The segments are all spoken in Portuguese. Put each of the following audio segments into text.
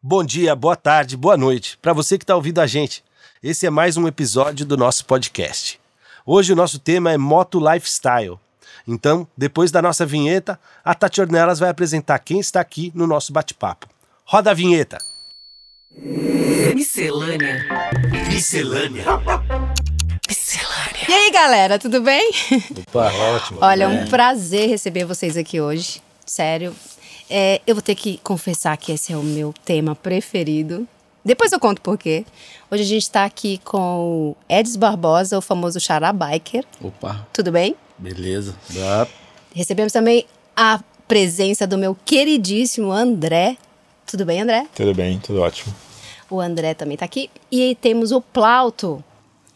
Bom dia, boa tarde, boa noite para você que está ouvindo a gente. Esse é mais um episódio do nosso podcast. Hoje o nosso tema é Moto Lifestyle. Então, depois da nossa vinheta, a Tati Ornelas vai apresentar quem está aqui no nosso bate-papo. Roda a vinheta! Miscelânea. Miscelânea. Miscelânea. E aí, galera, tudo bem? Opa, ótimo. Olha, é um prazer receber vocês aqui hoje. Sério. É, eu vou ter que confessar que esse é o meu tema preferido. Depois eu conto por quê. Hoje a gente está aqui com o Edis Barbosa, o famoso Xará Biker. Opa, Tudo bem? beleza. Dá. Recebemos também a presença do meu queridíssimo André. Tudo bem, André? Tudo bem, tudo ótimo. O André também está aqui. E temos o Plauto,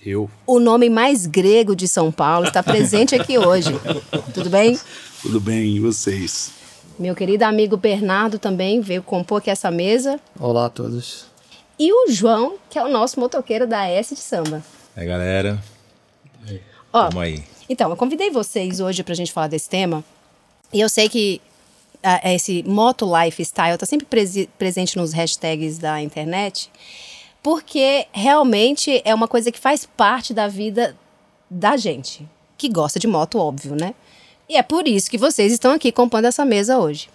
Eu. o nome mais grego de São Paulo, está presente aqui hoje. Tudo bem? Tudo bem, e vocês? Meu querido amigo Bernardo também veio compor aqui essa mesa. Olá a todos. E o João, que é o nosso motoqueiro da S de Samba. É, galera. Ó, Tamo aí. então, eu convidei vocês hoje pra gente falar desse tema. E eu sei que ah, esse moto lifestyle tá sempre presi- presente nos hashtags da internet, porque realmente é uma coisa que faz parte da vida da gente, que gosta de moto, óbvio, né? E é por isso que vocês estão aqui compondo essa mesa hoje.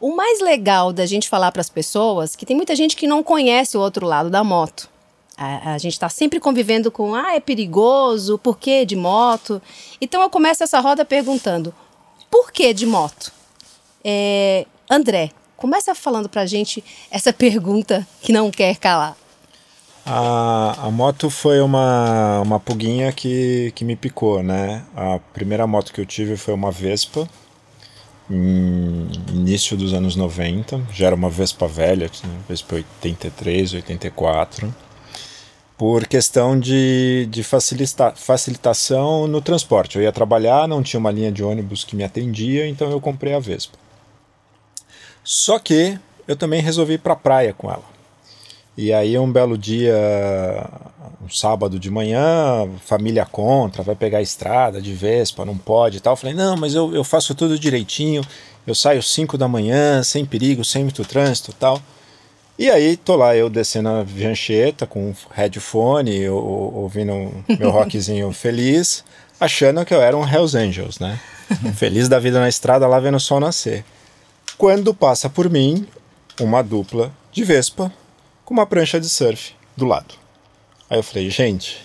O mais legal da gente falar para as pessoas, que tem muita gente que não conhece o outro lado da moto. A, a gente está sempre convivendo com, ah, é perigoso, por que de moto? Então eu começo essa roda perguntando, por que de moto? É, André, começa falando pra gente essa pergunta que não quer calar. A, a moto foi uma, uma puguinha que, que me picou, né? A primeira moto que eu tive foi uma Vespa, em início dos anos 90. Já era uma Vespa velha, tinha Vespa 83, 84. Por questão de, de facilita, facilitação no transporte. Eu ia trabalhar, não tinha uma linha de ônibus que me atendia, então eu comprei a Vespa. Só que eu também resolvi ir para a praia com ela. E aí um belo dia, um sábado de manhã, família contra, vai pegar a estrada de Vespa, não pode e tal. Eu falei, não, mas eu, eu faço tudo direitinho, eu saio 5 da manhã, sem perigo, sem muito trânsito e tal. E aí tô lá eu descendo a Viancheta com um headphone, ou- ouvindo meu rockzinho feliz, achando que eu era um Hells Angels, né? Feliz da vida na estrada lá vendo o sol nascer. Quando passa por mim uma dupla de Vespa com uma prancha de surf do lado. Aí eu falei, gente,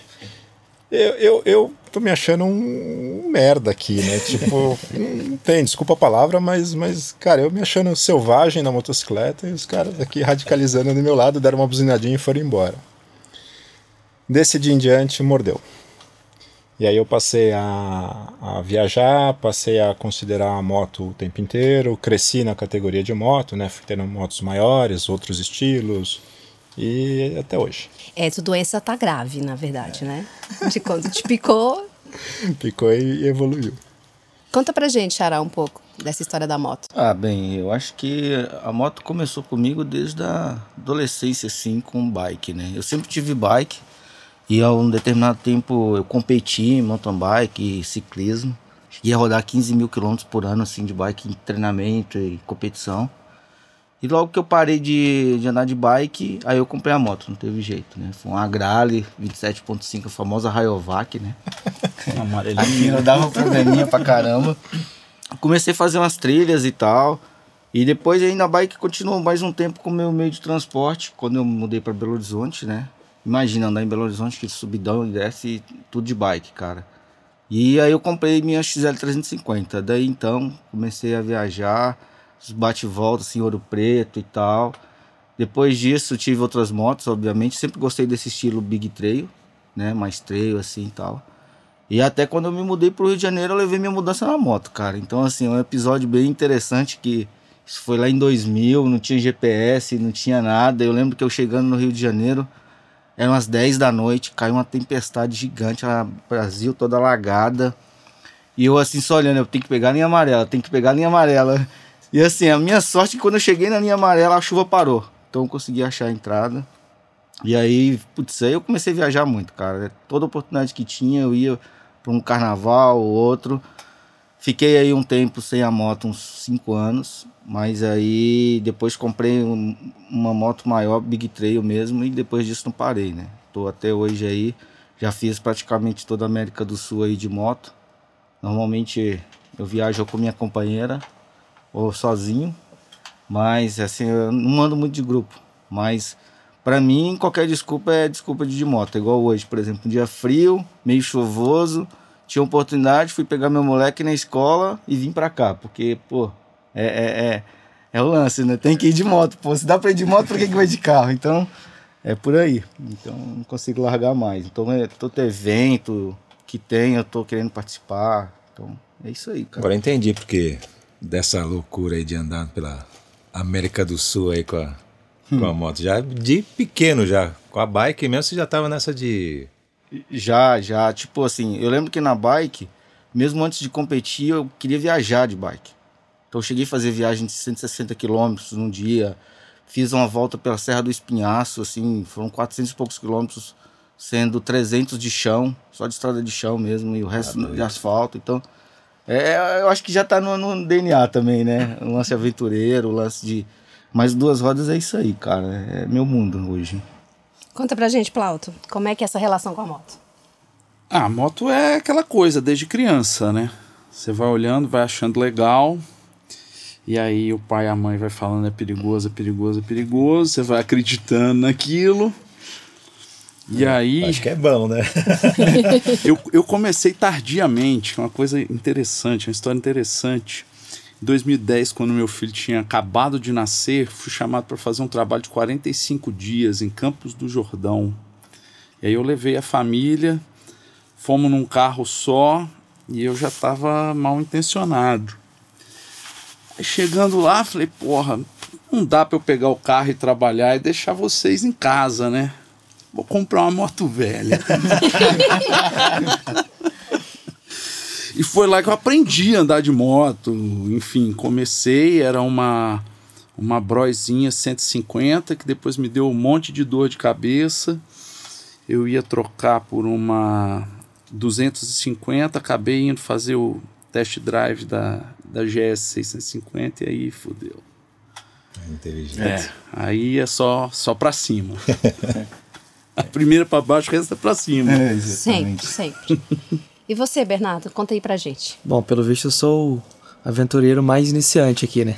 eu, eu, eu tô me achando um, um merda aqui, né? Tipo, não tem, desculpa a palavra, mas, mas, cara, eu me achando selvagem na motocicleta e os caras aqui radicalizando do meu lado, deram uma buzinadinha e foram embora. Desse dia em diante, mordeu. E aí eu passei a, a viajar, passei a considerar a moto o tempo inteiro, cresci na categoria de moto, né? Fui tendo motos maiores, outros estilos, e até hoje. É, tua doença tá grave, na verdade, né? De quando te picou. Ficou e evoluiu. Conta pra gente, Xará, um pouco dessa história da moto. Ah, bem, eu acho que a moto começou comigo desde a adolescência, assim, com bike, né? Eu sempre tive bike e a um determinado tempo eu competi em mountain bike e ciclismo. Ia rodar 15 mil quilômetros por ano, assim, de bike em treinamento e competição. E logo que eu parei de, de andar de bike, aí eu comprei a moto, não teve jeito, né? Foi uma Agrale 27.5, a famosa Rayovac, né? Amarelinha. dava probleminha pra caramba. Comecei a fazer umas trilhas e tal. E depois ainda a bike continuou mais um tempo como meu meio de transporte, quando eu mudei para Belo Horizonte, né? Imagina andar em Belo Horizonte, que subidão e desce tudo de bike, cara. E aí eu comprei minha XL350. Daí então comecei a viajar, os bate-volta, assim, Ouro Preto e tal. Depois disso tive outras motos, obviamente. Sempre gostei desse estilo Big Trail, né? Mais trail assim e tal. E até quando eu me mudei pro Rio de Janeiro, eu levei minha mudança na moto, cara. Então, assim, é um episódio bem interessante que isso foi lá em 2000, não tinha GPS, não tinha nada. Eu lembro que eu chegando no Rio de Janeiro, eram umas 10 da noite, caiu uma tempestade gigante, a Brasil toda alagada. E eu assim, só olhando, eu tenho que pegar a linha amarela, tenho que pegar a linha amarela. E assim, a minha sorte é que quando eu cheguei na linha amarela, a chuva parou. Então eu consegui achar a entrada. E aí, putz, aí eu comecei a viajar muito, cara. Toda oportunidade que tinha, eu ia para um carnaval ou outro. Fiquei aí um tempo sem a moto, uns 5 anos, mas aí depois comprei um- uma moto maior, Big Trail mesmo, e depois disso não parei, né? Tô até hoje aí, já fiz praticamente toda a América do Sul aí de moto. Normalmente eu viajo com minha companheira ou sozinho, mas assim, eu não ando muito de grupo. Mas pra mim, qualquer desculpa é desculpa de, de moto. É Igual hoje, por exemplo, um dia frio, meio chuvoso, tinha oportunidade, fui pegar meu moleque na escola e vim pra cá. Porque, pô, é, é, é, é o lance, né? Tem que ir de moto. Pô, se dá pra ir de moto, por que, que vai de carro? Então, é por aí. Então, não consigo largar mais. Então, é todo evento que tem, eu tô querendo participar. Então, é isso aí, cara. Agora entendi porque dessa loucura aí de andar pela América do Sul aí com a, com a moto. Já de pequeno já, com a bike mesmo, você já tava nessa de... Já, já. Tipo assim, eu lembro que na bike, mesmo antes de competir, eu queria viajar de bike. Então eu cheguei a fazer viagem de 160 quilômetros num dia. Fiz uma volta pela Serra do Espinhaço, assim, foram 400 e poucos quilômetros, sendo 300 de chão, só de estrada de chão mesmo, e o resto de asfalto. Então, é, eu acho que já tá no, no DNA também, né? O lance aventureiro, o lance de. Mas duas rodas é isso aí, cara. É meu mundo hoje. Conta pra gente, Plauto, como é que é essa relação com a moto? Ah, a moto é aquela coisa desde criança, né? Você vai olhando, vai achando legal. E aí o pai e a mãe vai falando é perigoso, é perigoso, é perigoso. Você vai acreditando naquilo. E aí Acho que é bom, né? eu, eu comecei tardiamente, é uma coisa interessante, uma história interessante. Em 2010, quando meu filho tinha acabado de nascer, fui chamado para fazer um trabalho de 45 dias em Campos do Jordão. E aí eu levei a família, fomos num carro só e eu já estava mal intencionado. Aí chegando lá, falei, porra, não dá para eu pegar o carro e trabalhar e deixar vocês em casa, né? Vou comprar uma moto velha. E foi lá que eu aprendi a andar de moto. Enfim, comecei, era uma uma broizinha 150 que depois me deu um monte de dor de cabeça. Eu ia trocar por uma 250, acabei indo fazer o test drive da, da GS 650 e aí fudeu. Inteligente. É, aí é só, só pra cima. A primeira pra baixo, o resto é pra cima. Sempre, sempre. E você, Bernardo, conta aí pra gente. Bom, pelo visto eu sou o aventureiro mais iniciante aqui, né?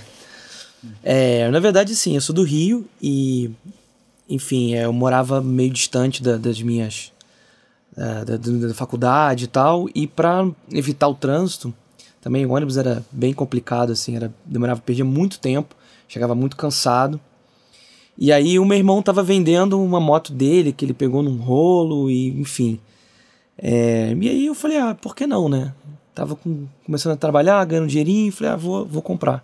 É, na verdade, sim, eu sou do Rio e, enfim, é, eu morava meio distante da- das minhas. da, da- da faculdade e tal, e para evitar o trânsito, também o ônibus era bem complicado, assim, era, demorava, perdia muito tempo, chegava muito cansado. E aí o meu irmão tava vendendo uma moto dele, que ele pegou num rolo, e enfim. É, e aí eu falei, ah, por que não, né? Tava com- começando a trabalhar, ganhando dinheirinho, falei, ah, vou, vou comprar.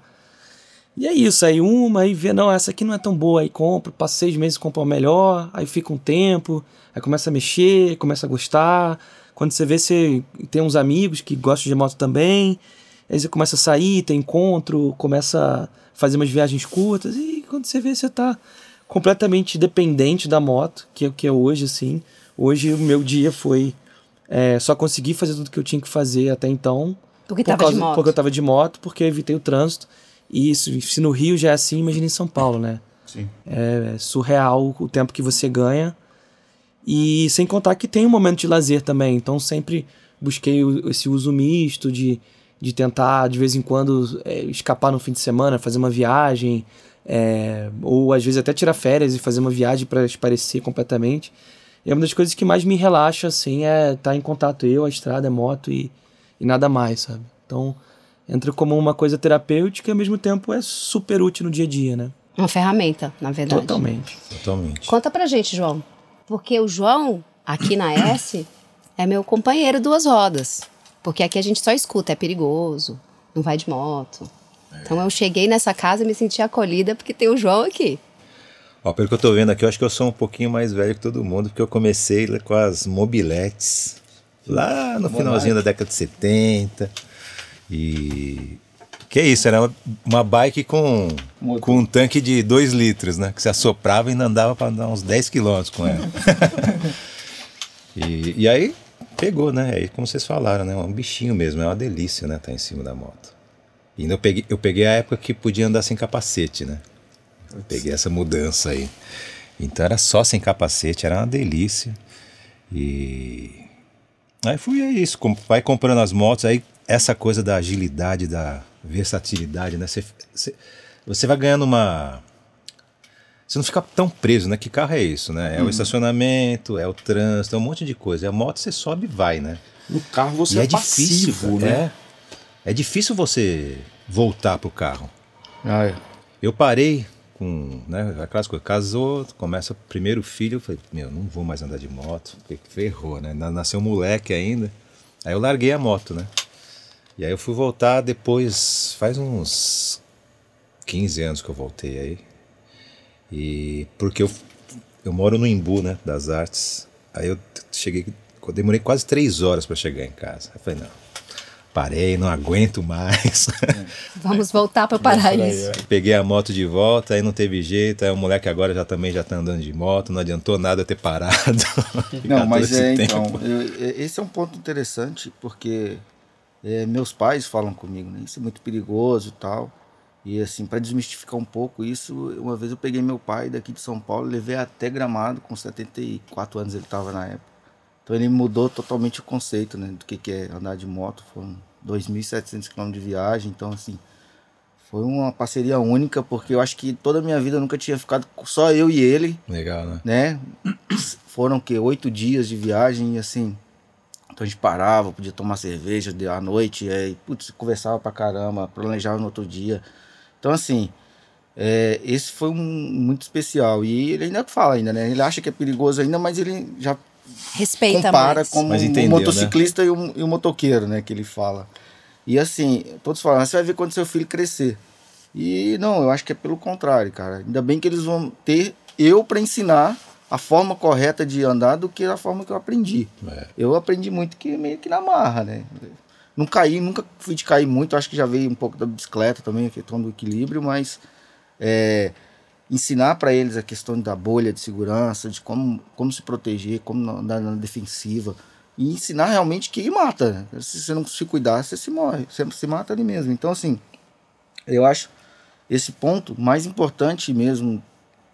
E é isso, aí uma, aí vê, não, essa aqui não é tão boa, aí compro, passa seis meses compro uma melhor, aí fica um tempo, aí começa a mexer, começa a gostar. Quando você vê, você tem uns amigos que gostam de moto também, aí você começa a sair, tem encontro, começa a fazer umas viagens curtas, e quando você vê, você tá completamente dependente da moto, que é o que é hoje, assim. Hoje o meu dia foi é, só conseguir fazer tudo que eu tinha que fazer até então. Porque por tava de causa- moto. Porque eu tava de moto, porque eu evitei o trânsito. E isso, se no Rio já é assim, imagina em São Paulo, né? Sim. É surreal o tempo que você ganha. E sem contar que tem um momento de lazer também. Então sempre busquei o- esse uso misto de, de tentar, de vez em quando, é, escapar no fim de semana, fazer uma viagem. É, ou às vezes até tirar férias e fazer uma viagem para esparecer completamente. E é uma das coisas que mais me relaxa, assim, é estar em contato eu, a estrada, a moto e, e nada mais, sabe? Então, entra como uma coisa terapêutica e ao mesmo tempo é super útil no dia a dia, né? Uma ferramenta, na verdade. Totalmente. Totalmente. Conta pra gente, João. Porque o João, aqui na S, é meu companheiro duas rodas. Porque aqui a gente só escuta, é perigoso, não vai de moto. Então eu cheguei nessa casa e me senti acolhida porque tem o João aqui. Ó, pelo que eu tô vendo aqui, eu acho que eu sou um pouquinho mais velho que todo mundo, porque eu comecei com as mobiletes lá no finalzinho da década de 70. E. Que é isso, era uma, uma bike com, Motor. com um tanque de 2 litros, né? Que você assoprava e ainda andava para andar uns 10 quilômetros com ela. e, e aí pegou, né? Aí, como vocês falaram, né? É um bichinho mesmo, é uma delícia, né? Estar em cima da moto. E ainda eu peguei, eu peguei a época que podia andar sem capacete, né? Eu peguei essa mudança aí. Então era só sem capacete, era uma delícia. E aí fui é isso, vai comprando as motos, aí essa coisa da agilidade, da versatilidade, né? Você, você, você vai ganhando uma. Você não fica tão preso, né? Que carro é isso, né? É o estacionamento, é o trânsito, é um monte de coisa. E a moto você sobe e vai, né? No carro você e é, é difícil, passivo, né? É, é difícil você voltar pro carro. Ah, é. Eu parei com, né, aquelas coisas, casou, começa o primeiro filho, eu falei, meu, não vou mais andar de moto, ferrou, né? Na- Nasceu um moleque ainda. Aí eu larguei a moto, né? E aí eu fui voltar depois, faz uns 15 anos que eu voltei aí. E porque eu, eu moro no Imbu, né, das artes. Aí eu cheguei, eu demorei quase três horas para chegar em casa. Aí eu falei, não, parei, não aguento mais. Vamos voltar para parar isso. Peguei a moto de volta, aí não teve jeito, aí o moleque agora já também já tá andando de moto, não adiantou nada eu ter parado. Não, mas é, esse então, eu- é- esse é um ponto interessante, porque é, meus pais falam comigo, né? Isso é muito perigoso e tal. E assim, para desmistificar um pouco isso, uma vez eu peguei meu pai daqui de São Paulo, levei até Gramado, com 74 anos ele estava na época. Então ele mudou totalmente o conceito, né, do que que é andar de moto. Foram 2.700 km de viagem, então assim, foi uma parceria única, porque eu acho que toda a minha vida eu nunca tinha ficado só eu e ele, Legal, né? né? Foram que oito dias de viagem e assim. Então a gente parava, podia tomar cerveja de- à noite, aí, putz, conversava pra caramba, planejava no outro dia. Então, assim, é, esse foi um muito especial. E ele ainda fala ainda, né? Ele acha que é perigoso ainda, mas ele já Respeita compara mais. como Mas o entendeu, motociclista e, o, e o motoqueiro, né? Que ele fala. E assim, todos falam, "Ah, você vai ver quando seu filho crescer. E não, eu acho que é pelo contrário, cara. Ainda bem que eles vão ter eu para ensinar a forma correta de andar do que a forma que eu aprendi. É. Eu aprendi muito que meio que na marra, né? Não caí, nunca fui de cair muito, acho que já veio um pouco da bicicleta também, a questão do equilíbrio, mas é, ensinar para eles a questão da bolha de segurança, de como, como se proteger, como andar na defensiva. E ensinar realmente que mata. Se você não se cuidar, você se morre. Você se mata ali mesmo. Então, assim, eu acho esse ponto mais importante mesmo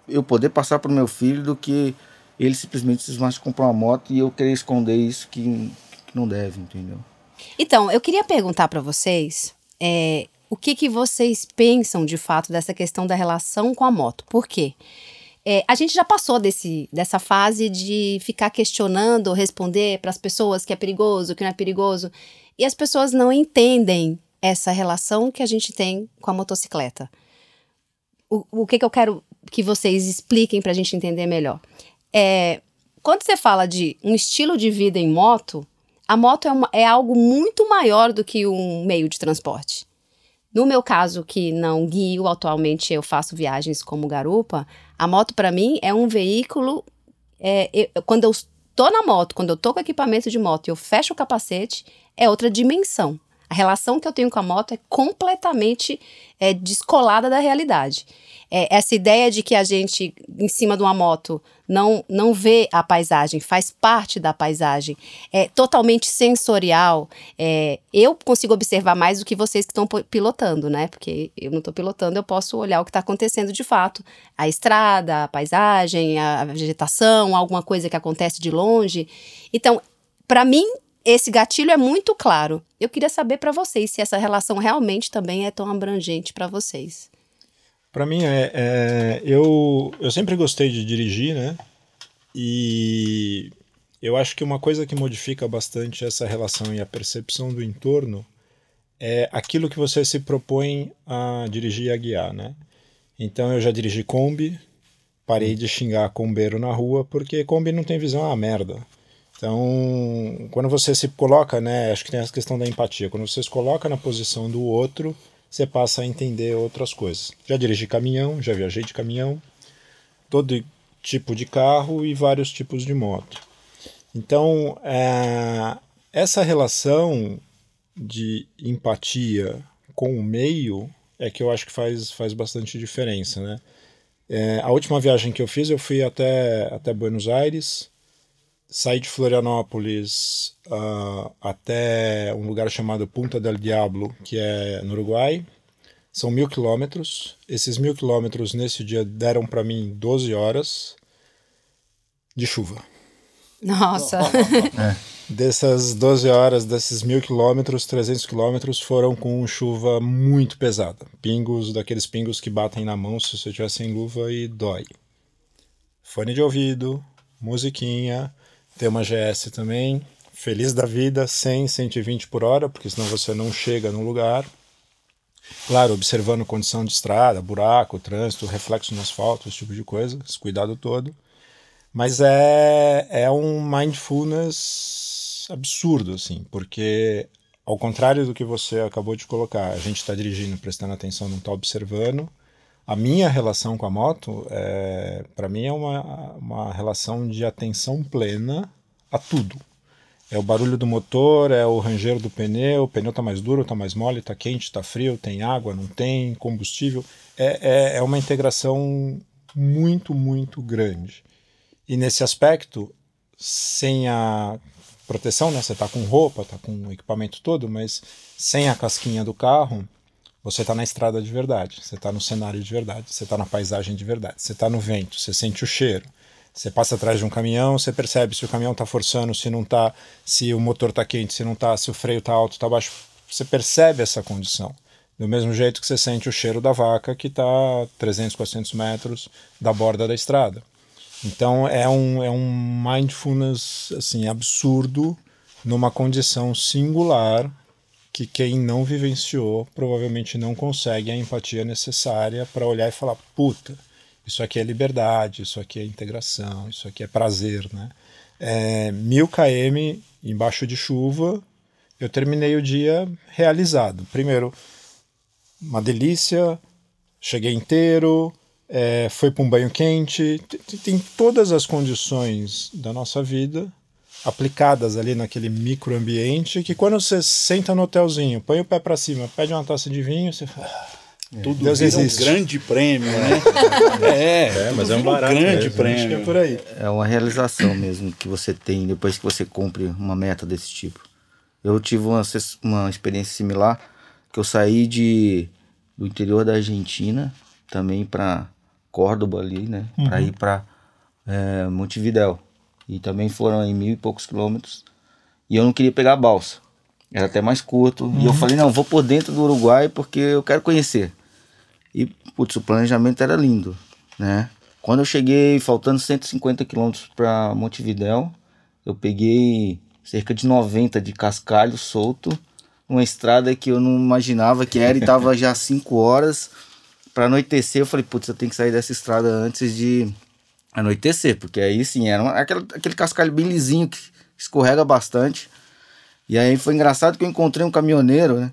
eu poder passar para o meu filho do que ele simplesmente cismar de comprar uma moto e eu querer esconder isso que, que não deve, entendeu? Então, eu queria perguntar para vocês é, o que, que vocês pensam de fato dessa questão da relação com a moto. Por quê? É, a gente já passou desse, dessa fase de ficar questionando, responder para as pessoas que é perigoso, que não é perigoso, e as pessoas não entendem essa relação que a gente tem com a motocicleta. O, o que, que eu quero que vocês expliquem para a gente entender melhor? É, quando você fala de um estilo de vida em moto, a moto é, uma- é algo muito maior do que um meio de transporte. No meu caso, que não guio, atualmente eu faço viagens como garupa, a moto para mim é um veículo. é, eu- quando eu estou na moto, quando eu estou com equipamento de moto e eu fecho o capacete, é outra dimensão. A relação que eu tenho com a moto é completamente é, descolada da realidade. É, essa ideia de que a gente, em cima de uma moto, não, não vê a paisagem, faz parte da paisagem, é totalmente sensorial. É, eu consigo observar mais do que vocês que estão pilotando, né? Porque eu não estou pilotando, eu posso olhar o que está acontecendo de fato. A estrada, a paisagem, a vegetação, alguma coisa que acontece de longe. Então, para mim, esse gatilho é muito claro. Eu queria saber para vocês se essa relação realmente também é tão abrangente para vocês. Para mim, é, é, eu, eu sempre gostei de dirigir, né? E eu acho que uma coisa que modifica bastante essa relação e a percepção do entorno é aquilo que você se propõe a dirigir e a guiar, né? Então eu já dirigi Kombi, parei de xingar combeiro na rua porque Kombi não tem visão, é uma merda. Então, quando você se coloca, né, acho que tem essa questão da empatia, quando você se coloca na posição do outro, você passa a entender outras coisas. Já dirigi caminhão, já viajei de caminhão, todo tipo de carro e vários tipos de moto. Então, é, essa relação de empatia com o meio é que eu acho que faz, faz bastante diferença, né? É, a última viagem que eu fiz, eu fui até, até Buenos Aires, saí de Florianópolis uh, até um lugar chamado Punta del Diablo, que é no Uruguai. São mil quilômetros. Esses mil quilômetros nesse dia deram para mim 12 horas de chuva. Nossa. É. Dessas 12 horas, desses mil quilômetros, 300 quilômetros foram com chuva muito pesada. Pingos, daqueles pingos que batem na mão se você estiver sem luva e dói. Fone de ouvido, musiquinha, tem uma GS também, feliz da vida, 100, 120 por hora, porque senão você não chega no lugar. Claro, observando condição de estrada, buraco, trânsito, reflexo no asfalto, esse tipo de coisa, esse cuidado todo. Mas é, é um mindfulness absurdo, assim, porque ao contrário do que você acabou de colocar, a gente está dirigindo, prestando atenção, não está observando. A minha relação com a moto, é, para mim, é uma, uma relação de atenção plena a tudo. É o barulho do motor, é o ranger do pneu, o pneu está mais duro, está mais mole, está quente, está frio, tem água, não tem, combustível. É, é, é uma integração muito, muito grande. E nesse aspecto, sem a proteção, né? Você está com roupa, está com o equipamento todo, mas sem a casquinha do carro, você está na estrada de verdade, você está no cenário de verdade, você está na paisagem de verdade, você está no vento, você sente o cheiro. Você passa atrás de um caminhão, você percebe se o caminhão está forçando, se não está, se o motor está quente, se não está, se o freio está alto, está baixo. Você percebe essa condição. Do mesmo jeito que você sente o cheiro da vaca que está 300, 400 metros da borda da estrada. Então é um, é um mindfulness assim absurdo numa condição singular que quem não vivenciou provavelmente não consegue a empatia necessária para olhar e falar puta isso aqui é liberdade isso aqui é integração isso aqui é prazer né? É, mil km embaixo de chuva eu terminei o dia realizado. Primeiro uma delícia cheguei inteiro é, foi para um banho quente, tem, tem, todas as condições da nossa vida aplicadas ali naquele microambiente que quando você senta no hotelzinho, põe o pé para cima, pede uma taça de vinho, você fala, é. Tudo Deus existe. um grande prêmio, né? é, é mas é um barato grande mesmo, prêmio. É, por aí. é uma realização mesmo que você tem depois que você cumpre uma meta desse tipo. Eu tive uma, uma experiência similar que eu saí de do interior da Argentina também para Córdoba ali, né? Uhum. Para ir para é, Montevidéu. E também foram em mil e poucos quilômetros. E eu não queria pegar a balsa. Era até mais curto. Uhum. E eu uhum. falei, não, vou por dentro do Uruguai porque eu quero conhecer. E, putz, o planejamento era lindo, né? Quando eu cheguei, faltando 150 quilômetros para Montevidéu, eu peguei cerca de 90 de cascalho solto, uma estrada que eu não imaginava que era e tava já 5 horas para anoitecer, eu falei, putz, eu tenho que sair dessa estrada antes de anoitecer, porque aí sim, era uma, aquele, aquele cascalho bem lisinho que escorrega bastante. E aí foi engraçado que eu encontrei um caminhoneiro, né?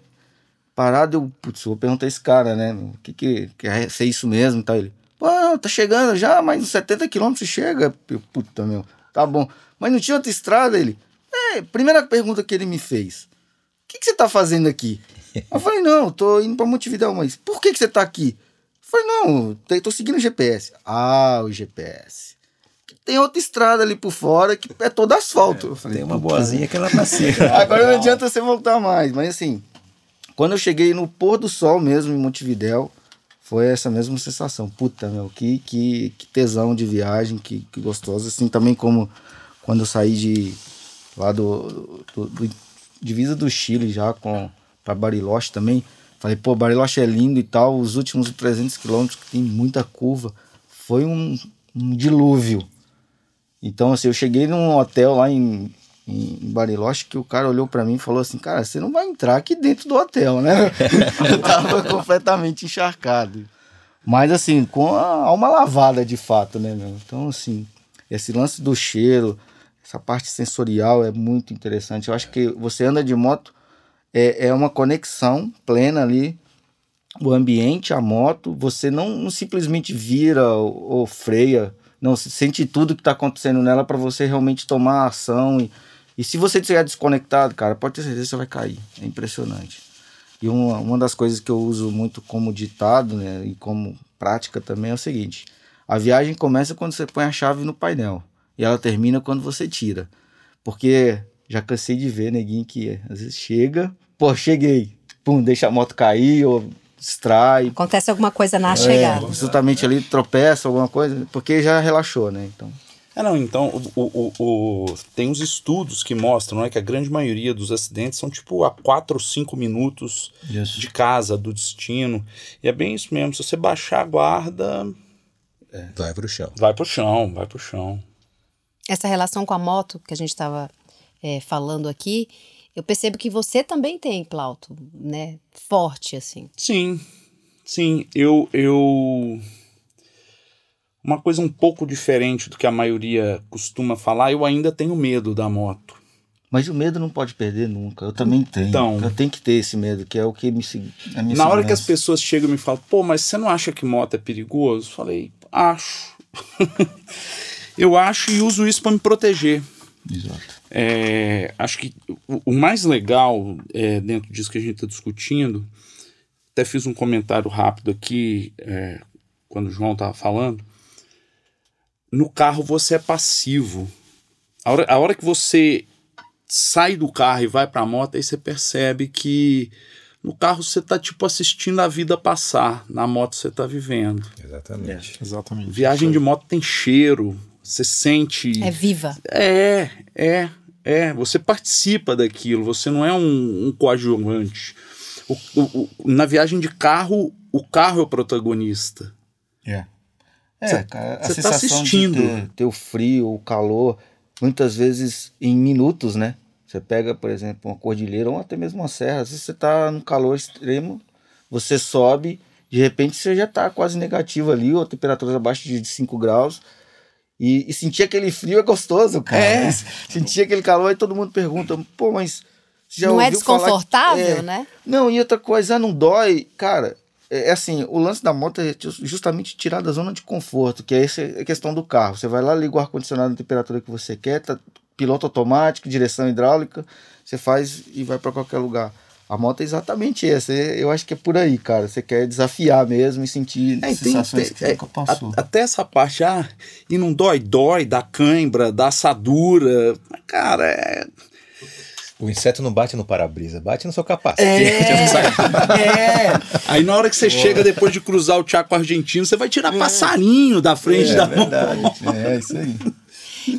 Parado, eu, putz, vou perguntar esse cara, né? O que que, que é ser isso mesmo tal. Ele, pô, tá chegando já, mais uns 70 quilômetros chega. Eu, puta, meu, tá bom. Mas não tinha outra estrada? Ele, é, primeira pergunta que ele me fez, o que, que você tá fazendo aqui? eu falei, não, tô indo pra Montevidéu, mas por que, que você tá aqui? Falei, não, tô seguindo o GPS. Ah, o GPS. Tem outra estrada ali por fora que é todo asfalto. É, falei, tem uma boazinha que ela passeia. Agora não adianta você voltar mais. Mas assim, quando eu cheguei no pôr do sol mesmo em Montevidéu, foi essa mesma sensação. Puta, meu, que, que, que tesão de viagem, que, que gostoso. Assim, também como quando eu saí de lá do, do, do divisa do Chile já com para Bariloche também Falei, pô, Bariloche é lindo e tal. Os últimos 300 quilômetros, que tem muita curva, foi um, um, dilúvio. Então, assim, eu cheguei num hotel lá em, em Bariloche que o cara olhou para mim e falou assim: Cara, você não vai entrar aqui dentro do hotel, né? eu tava completamente encharcado. Mas, assim, com a alma lavada de fato, né, meu? Então, assim, esse lance do cheiro, essa parte sensorial é muito interessante. Eu acho que você anda de moto é, é uma conexão plena ali, o ambiente, a moto, você não, não simplesmente vira ou, ou, freia, não, sente tudo que está acontecendo nela para você realmente tomar ação. E, e se você estiver desconectado, cara, pode ter certeza que você vai cair. É impressionante. E uma, uma das coisas que eu uso muito como ditado né, e como prática também é o seguinte: a viagem começa quando você põe a chave no painel. e ela termina quando você tira. Porque já cansei de ver neguinho que às vezes chega, pô, cheguei, pum, deixa a moto cair ou distrai. Acontece alguma coisa na É, chegada. justamente ali tropeça, alguma coisa, porque já relaxou, né? Então. É, não, então, o, o, o- tem uns estudos que mostram né, que a grande maioria dos acidentes são tipo a 4 ou 5 minutos Isso. de casa, do destino. E é bem isso mesmo. Se você baixar a guarda, Vai pro chão. vai pro chão, vai pro chão. Essa relação com a moto que a gente estava falando aqui, eu percebo que você também tem, Plauto, né? Forte, assim. Sim, sim. Eu, eu. Uma coisa um pouco diferente do que a maioria costuma falar, eu ainda tenho medo da moto. Mas o medo não pode perder nunca. Eu também tenho. Então. eu tenho que ter esse medo, que é o que me. Na hora que as pessoas chegam e me falam, pô, mas você não acha que moto é perigoso? Eu falei, acho. eu acho e uso isso para me proteger. Exato. É, acho que o, o mais legal é, dentro disso que a gente está discutindo, até fiz um comentário rápido aqui é, quando o João estava falando. No carro você é passivo. A hora, a hora que você sai do carro e vai para a moto, aí você percebe que no carro você tá tipo assistindo a vida passar, na moto você tá vivendo. Exatamente. Exatamente. Viagem de moto tem cheiro, você sente. É viva. É, é, é. Você participa daquilo, você não é um, um coadjuvante. O- o- o- na viagem de carro, o carro é o protagonista. É. É, Cê- cara, a cê tá assistindo. ter, ter o frio, o calor, muitas vezes em minutos, né? Você pega, por exemplo, uma cordilheira ou até mesmo uma serra, às vezes você tá num calor extremo, você sobe, de repente você já tá quase negativo ali, ou temperaturas abaixo de 5 graus, e, e sentir aquele frio é gostoso, cara. É. Sentir aquele calor, e todo mundo pergunta, pô, mas já não é falar que- desconfortável, É. né? Não, e outra coisa, ah, não dói. Cara, é, é assim, o lance da moto é ju- justamente tirar da zona de conforto, que é essa a questão do carro. Você vai lá, liga o ar-condicionado na temperatura que você quer, tá, piloto automático, direção hidráulica, você faz e vai para qualquer lugar. A moto é exatamente essa. é- Eu acho que é por aí, cara. Você quer desafiar mesmo e sentir É, tem- sensações tem- que você é, nunca passou. a- até essa parte, ah, e não dói, dói, dá cãibra, dá assadura. Cara, é. O inseto não bate no para-brisa, bate no seu capacete. É. Aí na hora que você chega depois de cruzar o Chaco Argentino, você vai tirar passarinho da frente da moto. É, isso aí.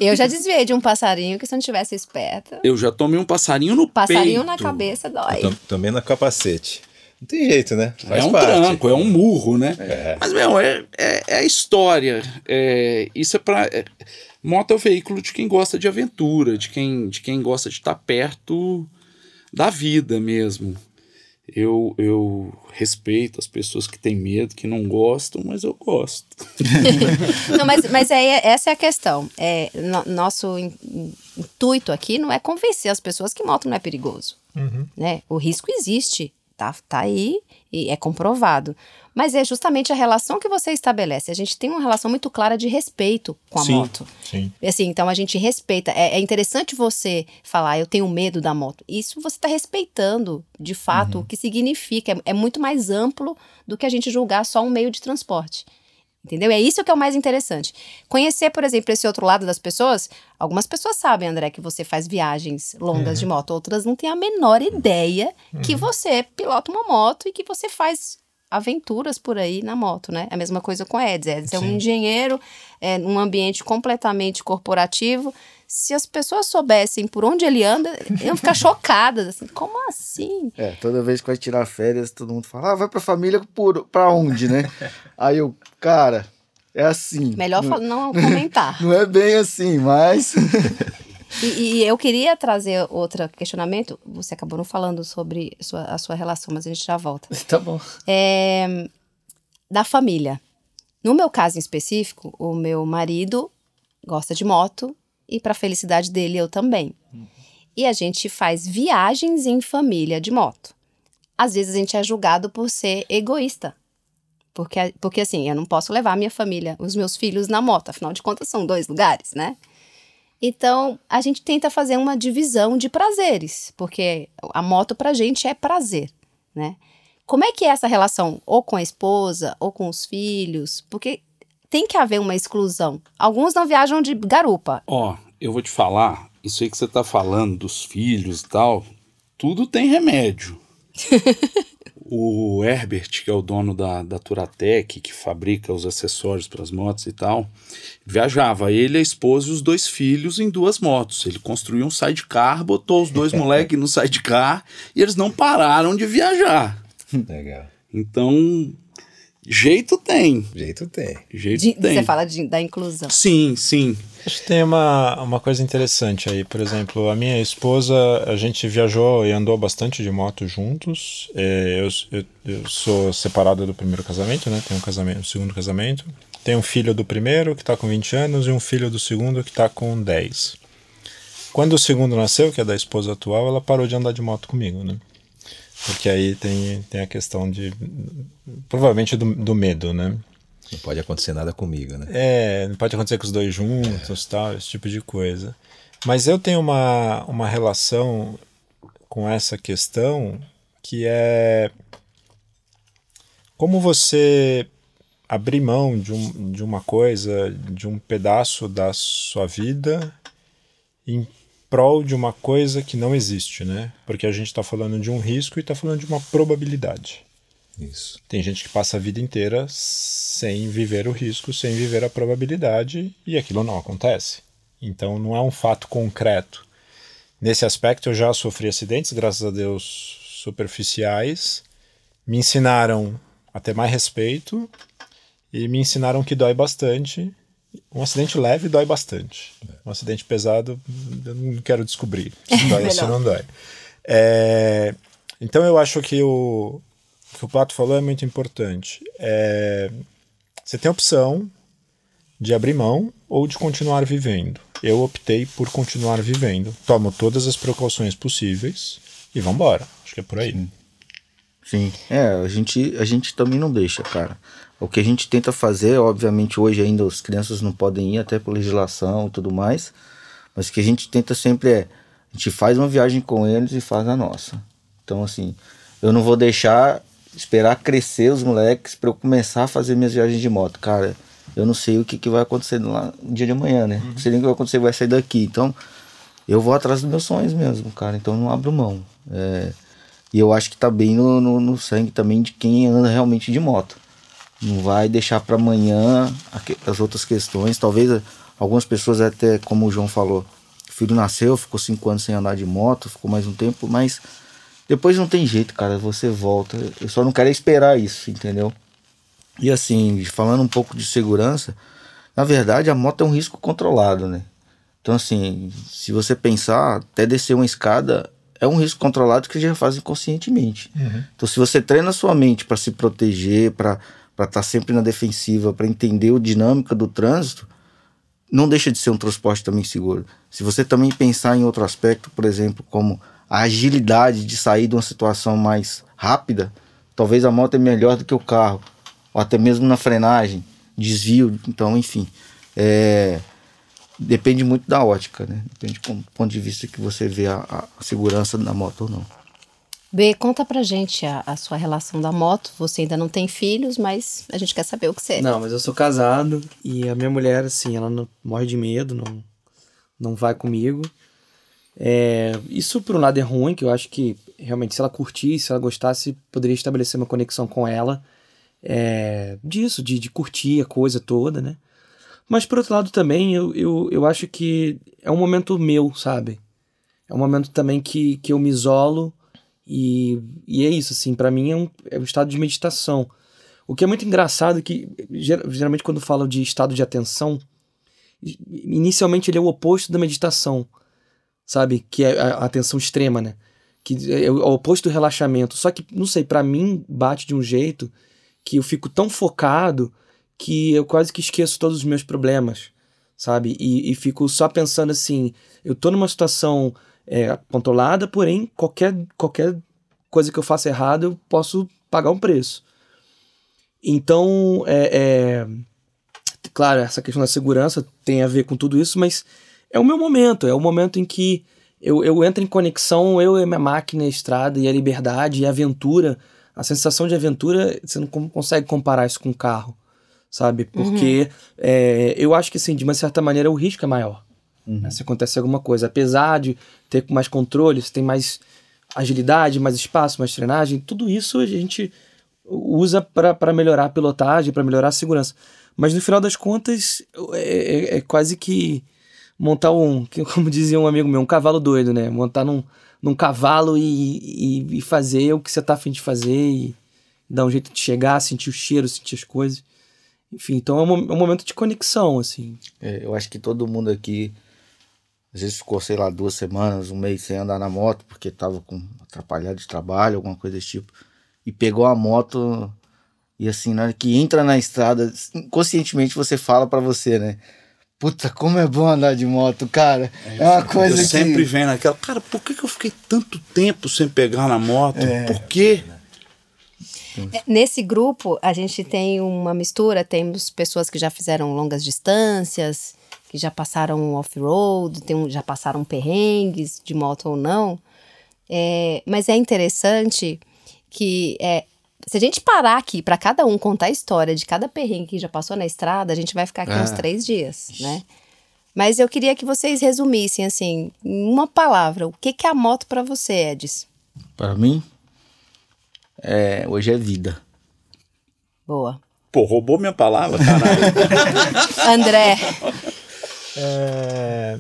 Eu já desviei de um passarinho que se eu não tivesse esperta, Eu já tomei um passarinho no passarinho peito. na cabeça dói. Tam- Também no capacete. Não tem jeito, né? Faz é um parte. tranco, é um murro, né? Mas, meu, é, é, é a história. É, isso é pra. é- moto é o veículo de quem gosta de aventura, de quem, de quem gosta de estar perto da vida mesmo. Eu, eu respeito as pessoas que têm medo, que não gostam, mas eu gosto. Não, mas, mas é, essa é a questão. É, no- nosso in- in- intuito aqui não é convencer as pessoas que moto não é perigoso. Né? O risco existe, tá, tá aí e é comprovado. Mas é justamente a relação que você estabelece. A gente tem uma relação muito clara de respeito com a Sim. moto. Sim. Assim, então a gente respeita. É, é interessante você falar, eu tenho medo da moto. Isso você está respeitando, de fato, o que significa. É, é muito mais amplo do que a gente julgar só um meio de transporte. Entendeu? É isso que é o mais interessante. Conhecer, por exemplo, esse outro lado das pessoas. Algumas pessoas sabem, André, que você faz viagens longas de moto, outras não têm a menor ideia que você pilota uma moto e que você faz aventuras por aí na moto, né? A mesma coisa com a Eds. Eds é um engenheiro é, num ambiente completamente corporativo. Se as pessoas soubessem por onde ele anda, iam ficar chocadas. Assim, como assim? É, toda vez que vai tirar férias, todo mundo fala, ah, vai pra família por, pra onde, né? Aí eu, cara, é assim. Melhor não, não comentar. não é bem assim, mas. E, e eu queria trazer outro questionamento. Você acabou não falando sobre sua- a sua relação, mas a gente já volta. Tá bom. É, da família. No meu caso em específico, o meu marido gosta de moto e, para felicidade dele, eu também. E a gente faz viagens em família de moto. Às vezes a gente é julgado por ser egoísta. Porque, porque assim, eu não posso levar a minha família, os meus filhos na moto, afinal de contas são dois lugares, né? Então, a gente tenta fazer uma divisão de prazeres, porque a moto pra gente é prazer, né? Como é que é essa relação ou com a esposa ou com os filhos? Porque tem que haver uma exclusão. Alguns não viajam de garupa. Ó, eu vou te falar, isso aí que você tá falando dos filhos e tal, tudo tem remédio. o Herbert, que é o dono da, da Turatec, que fabrica os acessórios para as motos e tal, viajava ele, a esposa e os dois filhos em duas motos. Ele construiu um sidecar, botou os dois moleques no sidecar e eles não pararam de viajar. Legal. Então, jeito tem. Jeito tem. Jeito De- tem. você fala de- da inclusão. Sim, sim. Acho que tem uma, uma coisa interessante aí. Por exemplo, a minha esposa, a gente viajou e andou bastante de moto juntos. É, eu, eu, eu sou separado do primeiro casamento, né? Tenho um casamento, um segundo casamento. Tenho um filho do primeiro que está com 20 anos e um filho do segundo que está com 10. Quando o segundo nasceu, que é da esposa atual, ela parou de andar de moto comigo, né? Porque aí tem, tem a questão de. Provavelmente do, do medo, né? Não pode acontecer nada comigo, né? É, não pode acontecer com os dois juntos, tal, esse tipo de coisa. Mas eu tenho uma, uma relação com essa questão que é como você abrir mão de, um, de uma coisa, de um pedaço da sua vida em prol de uma coisa que não existe, né? Porque a gente está falando de um risco e está falando de uma probabilidade. Isso. Tem gente que passa a vida inteira sem viver o risco, sem viver a probabilidade, e aquilo não acontece. Então não é um fato concreto. Nesse aspecto eu já sofri acidentes, graças a Deus, superficiais. Me ensinaram a ter mais respeito e me ensinaram que dói bastante. Um acidente leve dói bastante. Um acidente pesado, eu não quero descobrir se dói ou se não dói. É, então eu acho que o, o que o Pato falou é muito importante. É, você tem a opção de abrir mão ou de continuar vivendo. Eu optei por continuar vivendo. Tomo todas as precauções possíveis e vambora. Acho que é por aí. Sim, é, a gente, a gente também não deixa, cara. O que a gente tenta fazer, obviamente hoje ainda as crianças não podem ir, até por legislação e tudo mais, mas o que a gente tenta sempre é, a gente faz uma viagem com eles e faz a nossa. Então, assim, eu não vou deixar esperar crescer os moleques para eu começar a fazer minhas viagens de moto. Cara, eu não sei o que, que vai acontecer lá no dia de amanhã, né? Não sei nem o que vai acontecer, vai sair daqui. Então, eu vou atrás dos meus sonhos mesmo, cara. Então, não abro mão. É, e eu acho que tá bem no, no, no sangue também de quem anda realmente de moto. Não vai deixar para amanhã as outras questões. Talvez eh, algumas pessoas até, como o João falou, o filho nasceu, ficou cinco anos sem andar de moto, ficou mais um tempo, mas depois não tem jeito, cara. Você volta. Eu só não quero esperar isso, entendeu? E assim, falando um pouco de segurança, na verdade a moto é um risco controlado, né? Então, assim, se você pensar, até descer uma escada é um risco controlado que já faz inconscientemente. Então, se você treina a sua mente para se proteger, para estar sempre na defensiva, para entender a dinâmica do trânsito, não deixa de ser um transporte também seguro. Se você também pensar em outro aspecto, por exemplo, como a agilidade de sair de uma situação mais rápida, talvez a moto é melhor do que o carro, ou até mesmo na frenagem, desvio, então, enfim, é, depende muito da ótica, né? Depende do ponto de vista que você vê a- a segurança da moto ou não. B, conta pra gente a, a sua relação da moto. Você ainda não tem filhos, mas a gente quer saber o que você. Não, mas eu sou casado e a minha mulher, assim, ela não, morre de medo, não, não vai comigo. É, isso, por um lado, é ruim, que eu acho que realmente, se ela curtisse, se ela gostasse, poderia estabelecer uma conexão com ela é, disso, de, de curtir a coisa toda, né? Mas, por outro lado, também, eu, eu, eu acho que é um momento meu, sabe? É um momento também que, que eu me isolo e, e é isso, assim, pra mim é um, é um estado de meditação. O que é muito engraçado é que, ger- geralmente, quando falo de estado de atenção, inicialmente ele é o oposto da meditação, sabe? Que é a atenção extrema, né? Que é o é o oposto do relaxamento. Só que, não sei, pra mim bate de um jeito que eu fico tão focado que eu quase que esqueço todos os meus problemas, sabe? E, e fico só pensando assim, eu tô numa situação é, controlada, porém, qualquer, qualquer coisa que eu faça errado, eu posso pagar um preço. Então, é, é, claro, essa questão da segurança tem a ver com tudo isso, mas é o meu momento, é o momento em que eu, eu entro em conexão, eu e a minha máquina, a estrada, e a liberdade, e a aventura. A sensação de aventura, você não consegue comparar isso com um carro, sabe? Porque é, eu acho que, assim, de uma certa maneira, o risco é maior. né? Se acontece alguma coisa. Apesar de ter mais controle, você tem mais agilidade, mais espaço, mais treinagem, tudo isso a gente usa para melhorar a pilotagem, para melhorar a segurança. Mas no final das contas, é, é- é quase que montar um, como dizia um amigo meu, um cavalo doido, né? Montar num, num cavalo e, e, e fazer o que você tá afim de fazer e dar um jeito de chegar, sentir o cheiro, sentir as coisas. Enfim, então é um, é um momento de conexão, assim. É, eu acho que todo mundo aqui às vezes ficou, sei lá, duas semanas, um mês sem andar na moto, porque tava com atrapalhado de trabalho, alguma coisa desse tipo. E pegou a moto e assim, na hora que entra na estrada, inconscientemente você fala pra você, né? Puta, como é bom andar de moto, cara. É, uma coisa eu que... sempre venho naquela, cara, por que, que eu fiquei tanto tempo sem pegar na moto? É. Por quê? É, Nesse grupo, a gente tem uma mistura, temos pessoas que já fizeram longas distâncias, que já passaram off-road, tem um- já passaram perrengues, de moto ou não. É, mas é interessante que é, se a gente parar aqui para cada um contar a história de cada perrengue que já passou na estrada, a gente vai ficar aqui uns Ah. três dias, né? Mas eu queria que vocês resumissem, assim, em uma palavra, o que, que é a moto para você, Edis? Pra mim, é, hoje é vida. Boa. Pô, roubou minha palavra, caralho. André, É...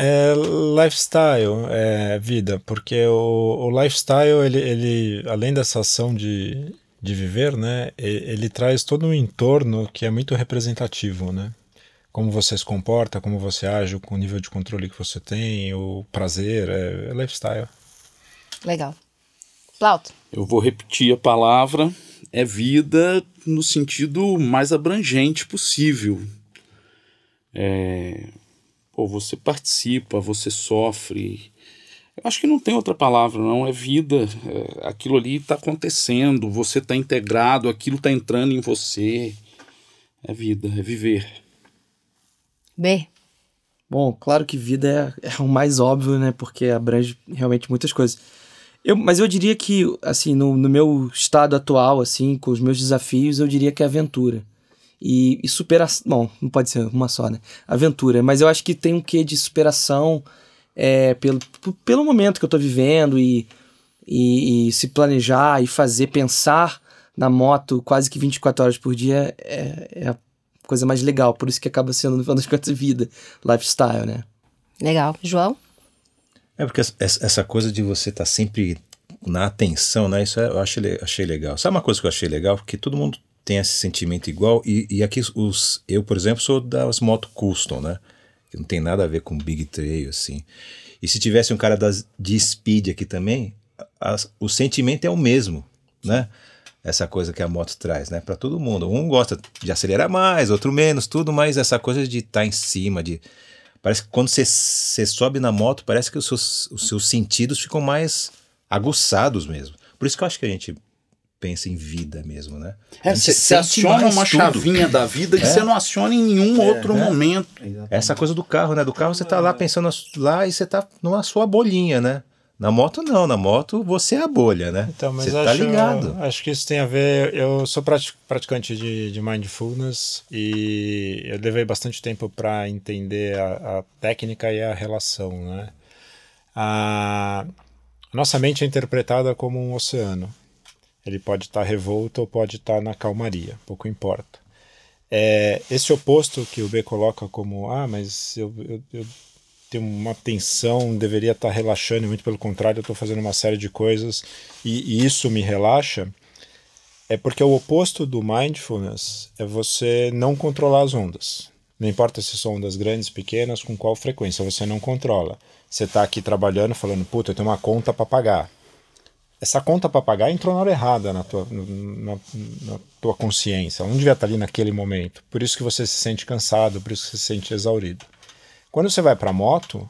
É lifestyle, é vida, porque o, o lifestyle, ele, ele, além dessa ação de, de viver, né, ele traz todo um entorno que é muito representativo, né? Como você se comporta, como você age, com o nível de controle que você tem, o prazer, é, é lifestyle. legal. Plauto. Eu vou repetir a palavra, é vida no sentido mais abrangente possível. É, pô, você participa, você sofre. Eu acho que não tem outra palavra, não. É vida. É, aquilo ali está acontecendo, você está integrado, aquilo está entrando em você. É vida, é viver. B. Bom, claro que vida é, é o mais óbvio, né? Porque abrange realmente muitas coisas. Eu, mas eu diria que, assim, no, no meu estado atual, assim, com os meus desafios, eu diria que é aventura. E, e superação. Bom, não pode ser uma só, né? Aventura. Mas eu acho que tem um quê de superação é, pelo, pelo momento que eu tô vivendo e, e, e se planejar e fazer, pensar na moto quase que 24 horas por dia é, é a coisa mais legal. Por isso que acaba sendo, no final das contas, vida, lifestyle, né? Legal. João? É porque essa- coisa de você estar sempre na atenção, né? Isso é- eu achei, achei legal. Sabe uma coisa que eu achei legal? Porque todo mundo tem esse sentimento igual. E, e aqui os. Eu, por exemplo, sou das motos custom, né? Que não tem nada a ver com Big Trail, assim. E se tivesse um cara das, de speed aqui também, as- o sentimento é o mesmo, né? Essa coisa que a moto traz, né? Para todo mundo. Um gosta de acelerar mais, outro menos, tudo, mas essa coisa de estar em cima, de. Parece que quando você, você sobe na moto, parece que os seus, os seus sentidos ficam mais aguçados mesmo. Por isso que eu acho que a gente pensa em vida mesmo, né? É, você aciona uma tudo. chavinha da vida que você não aciona em nenhum outro momento. Essa coisa do carro, né? Do carro você tá lá pensando lá e você tá numa sua bolinha, né? Na moto não, na moto você é a bolha, né? Então, mas você acho, tá ligado. acho que isso tem a ver. Eu sou prati- praticante de, de mindfulness e eu levei bastante tempo para entender a, a técnica e a relação, né? A nossa mente é interpretada como um oceano. Ele pode estar revolto ou pode estar na calmaria, pouco importa. É, esse oposto que o B coloca como, ah, mas eu, eu, eu tenho uma tensão, deveria estar relaxando, e muito pelo contrário, eu estou fazendo uma série de coisas e, e isso me relaxa, é porque o oposto do mindfulness é você não controlar as ondas. Não importa se são ondas grandes, pequenas, com qual frequência, você não controla. Você está aqui trabalhando, falando, puta, eu tenho uma conta para pagar. Essa conta para pagar entrou na hora errada na tua, na, na tua consciência. Ela não devia estar ali naquele momento. Por isso que você se sente cansado, por isso que você se sente exaurido. Quando você vai para a moto,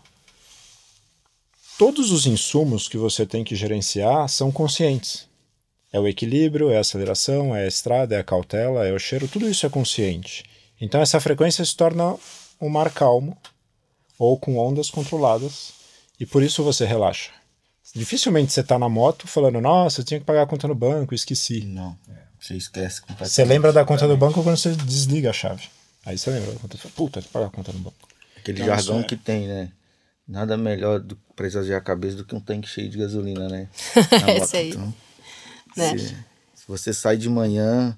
todos os insumos que você tem que gerenciar são conscientes. É o equilíbrio, é a aceleração, é a estrada, é a cautela, é o cheiro, tudo isso é consciente. Então essa frequência se torna um mar calmo ou com ondas controladas e por isso você relaxa. Dificilmente você está na moto falando, nossa, eu tinha que pagar a conta no banco, esqueci. Não. Você esquece completamente. Você lembra da conta do banco quando você desliga a chave. Aí você lembra da conta. Puta, tem que pagar a conta do banco. Aquele Então, jargão isso é- que tem, né? Nada melhor do, pra esvaziar a cabeça do que um tanque cheio de gasolina, né? Esse aí. Né? se, se você sai de manhã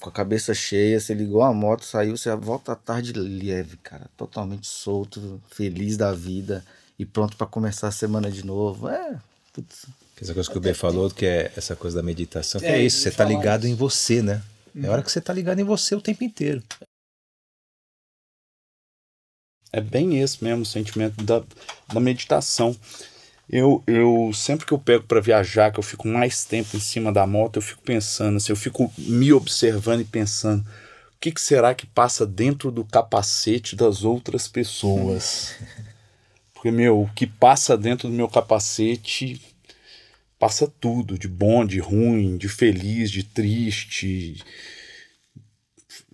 com a cabeça cheia, você ligou a moto, saiu, você volta à tarde leve, cara. Totalmente solto, feliz da vida e pronto pra começar a semana de novo. É, putz. Essa coisa que o B falou, que é essa coisa da meditação, que é, isso, você tá ligado em você, né? É hora que você tá ligado em você o tempo inteiro. É bem esse mesmo o sentimento da, da meditação. Eu, eu sempre que eu pego para viajar, que eu fico mais tempo em cima da moto, eu fico pensando, assim, eu fico me observando e pensando, o que, que será que passa dentro do capacete das outras pessoas? Porque, meu, o que passa dentro do meu capacete passa tudo, de bom, de ruim, de feliz, de triste.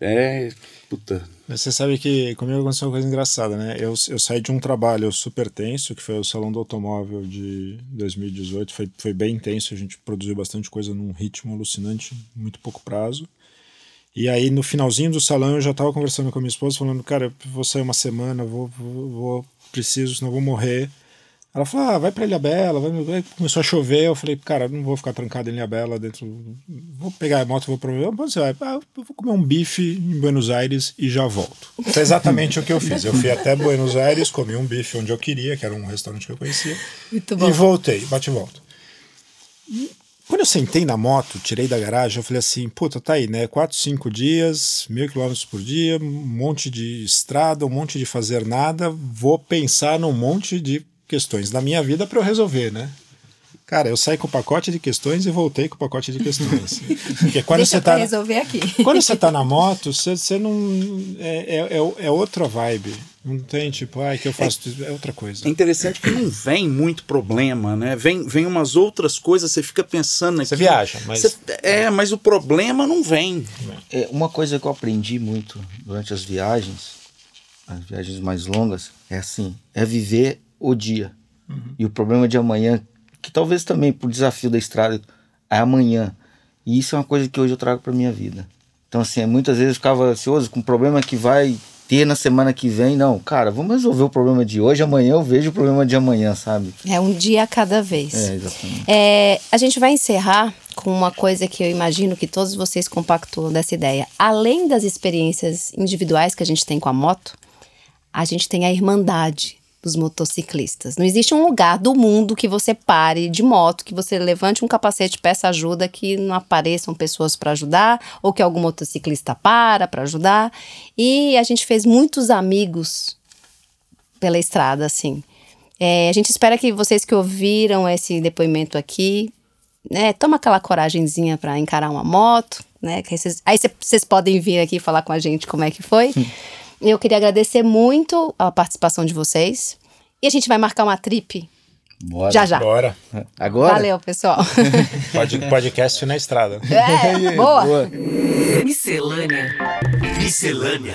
É, puta, Você sabe que comigo aconteceu uma coisa engraçada, né? Eu, eu saí de um trabalho super tenso, que foi o Salão do Automóvel de 2018. Foi, foi bem intenso, a gente produziu bastante coisa num ritmo alucinante, muito pouco prazo. E aí, no finalzinho do salão, eu já estava conversando com a minha esposa, falando, cara, eu vou sair uma semana, vou, vou, vou preciso, senão vou morrer. Ela falou, ah, vai pra Ilha Bela, vai, vai. começou a chover, eu falei, cara, não vou ficar trancado em Ilha Bela dentro, vou pegar a moto, vou pra... Onde você vai? Ah, eu vou comer um bife em Buenos Aires e já volto. Foi exatamente o que eu fiz, eu fui até Buenos Aires, comi um bife onde eu queria, que era um restaurante que eu conhecia, Muito bom. e voltei, bate e volta. E Quando eu sentei na moto, tirei da garagem, eu falei assim, puta, tá aí, né? Quatro, cinco dias, mil quilômetros por dia, um monte de estrada, um monte de fazer nada, vou pensar num monte de questões da minha vida para eu resolver, né? Cara, eu saí com o pacote de questões e voltei com o pacote de questões. Porque quando Deixa você tá. resolver aqui. Quando você tá na moto, você, você não. É, é, é- é outra vibe. Não tem tipo, ai, que eu faço. É outra coisa. É interessante que não vem muito problema, né? Vem, vem umas outras coisas, você fica pensando Você naquilo. viaja, mas. Você- é, mas o problema não vem. É, uma coisa que eu aprendi muito durante as viagens, as viagens mais longas, é assim, é viver o dia. E o problema de amanhã, que talvez também por desafio da estrada, é amanhã. E isso é uma coisa que hoje eu trago para minha vida. Então assim, muitas vezes eu ficava ansioso com o problema que vai ter na semana que vem. Não, cara, vamos resolver o problema de hoje, amanhã eu vejo o problema de amanhã, sabe? É um dia a cada vez. É, exatamente. É, a gente vai encerrar com uma coisa que eu imagino que todos vocês compactuam dessa ideia. Além das experiências individuais que a gente tem com a moto, a gente tem a irmandade dos motociclistas. Não existe um lugar do mundo que você pare de moto, que você levante um capacete, peça ajuda, que não apareçam pessoas para ajudar, ou que algum motociclista para para ajudar. E a gente fez muitos amigos pela estrada, assim. É, a gente espera que vocês que ouviram esse depoimento aqui, né, toma aquela coragenzinha para encarar uma moto, né? que aí vocês- podem vir aqui falar com a gente como é que foi. Eu queria agradecer muito a participação de vocês. E a gente vai marcar uma trip Bora. já já. Bora. Agora? Valeu, pessoal. Pod, podcast na estrada. É, boa. Miscelânea. Miscelânea.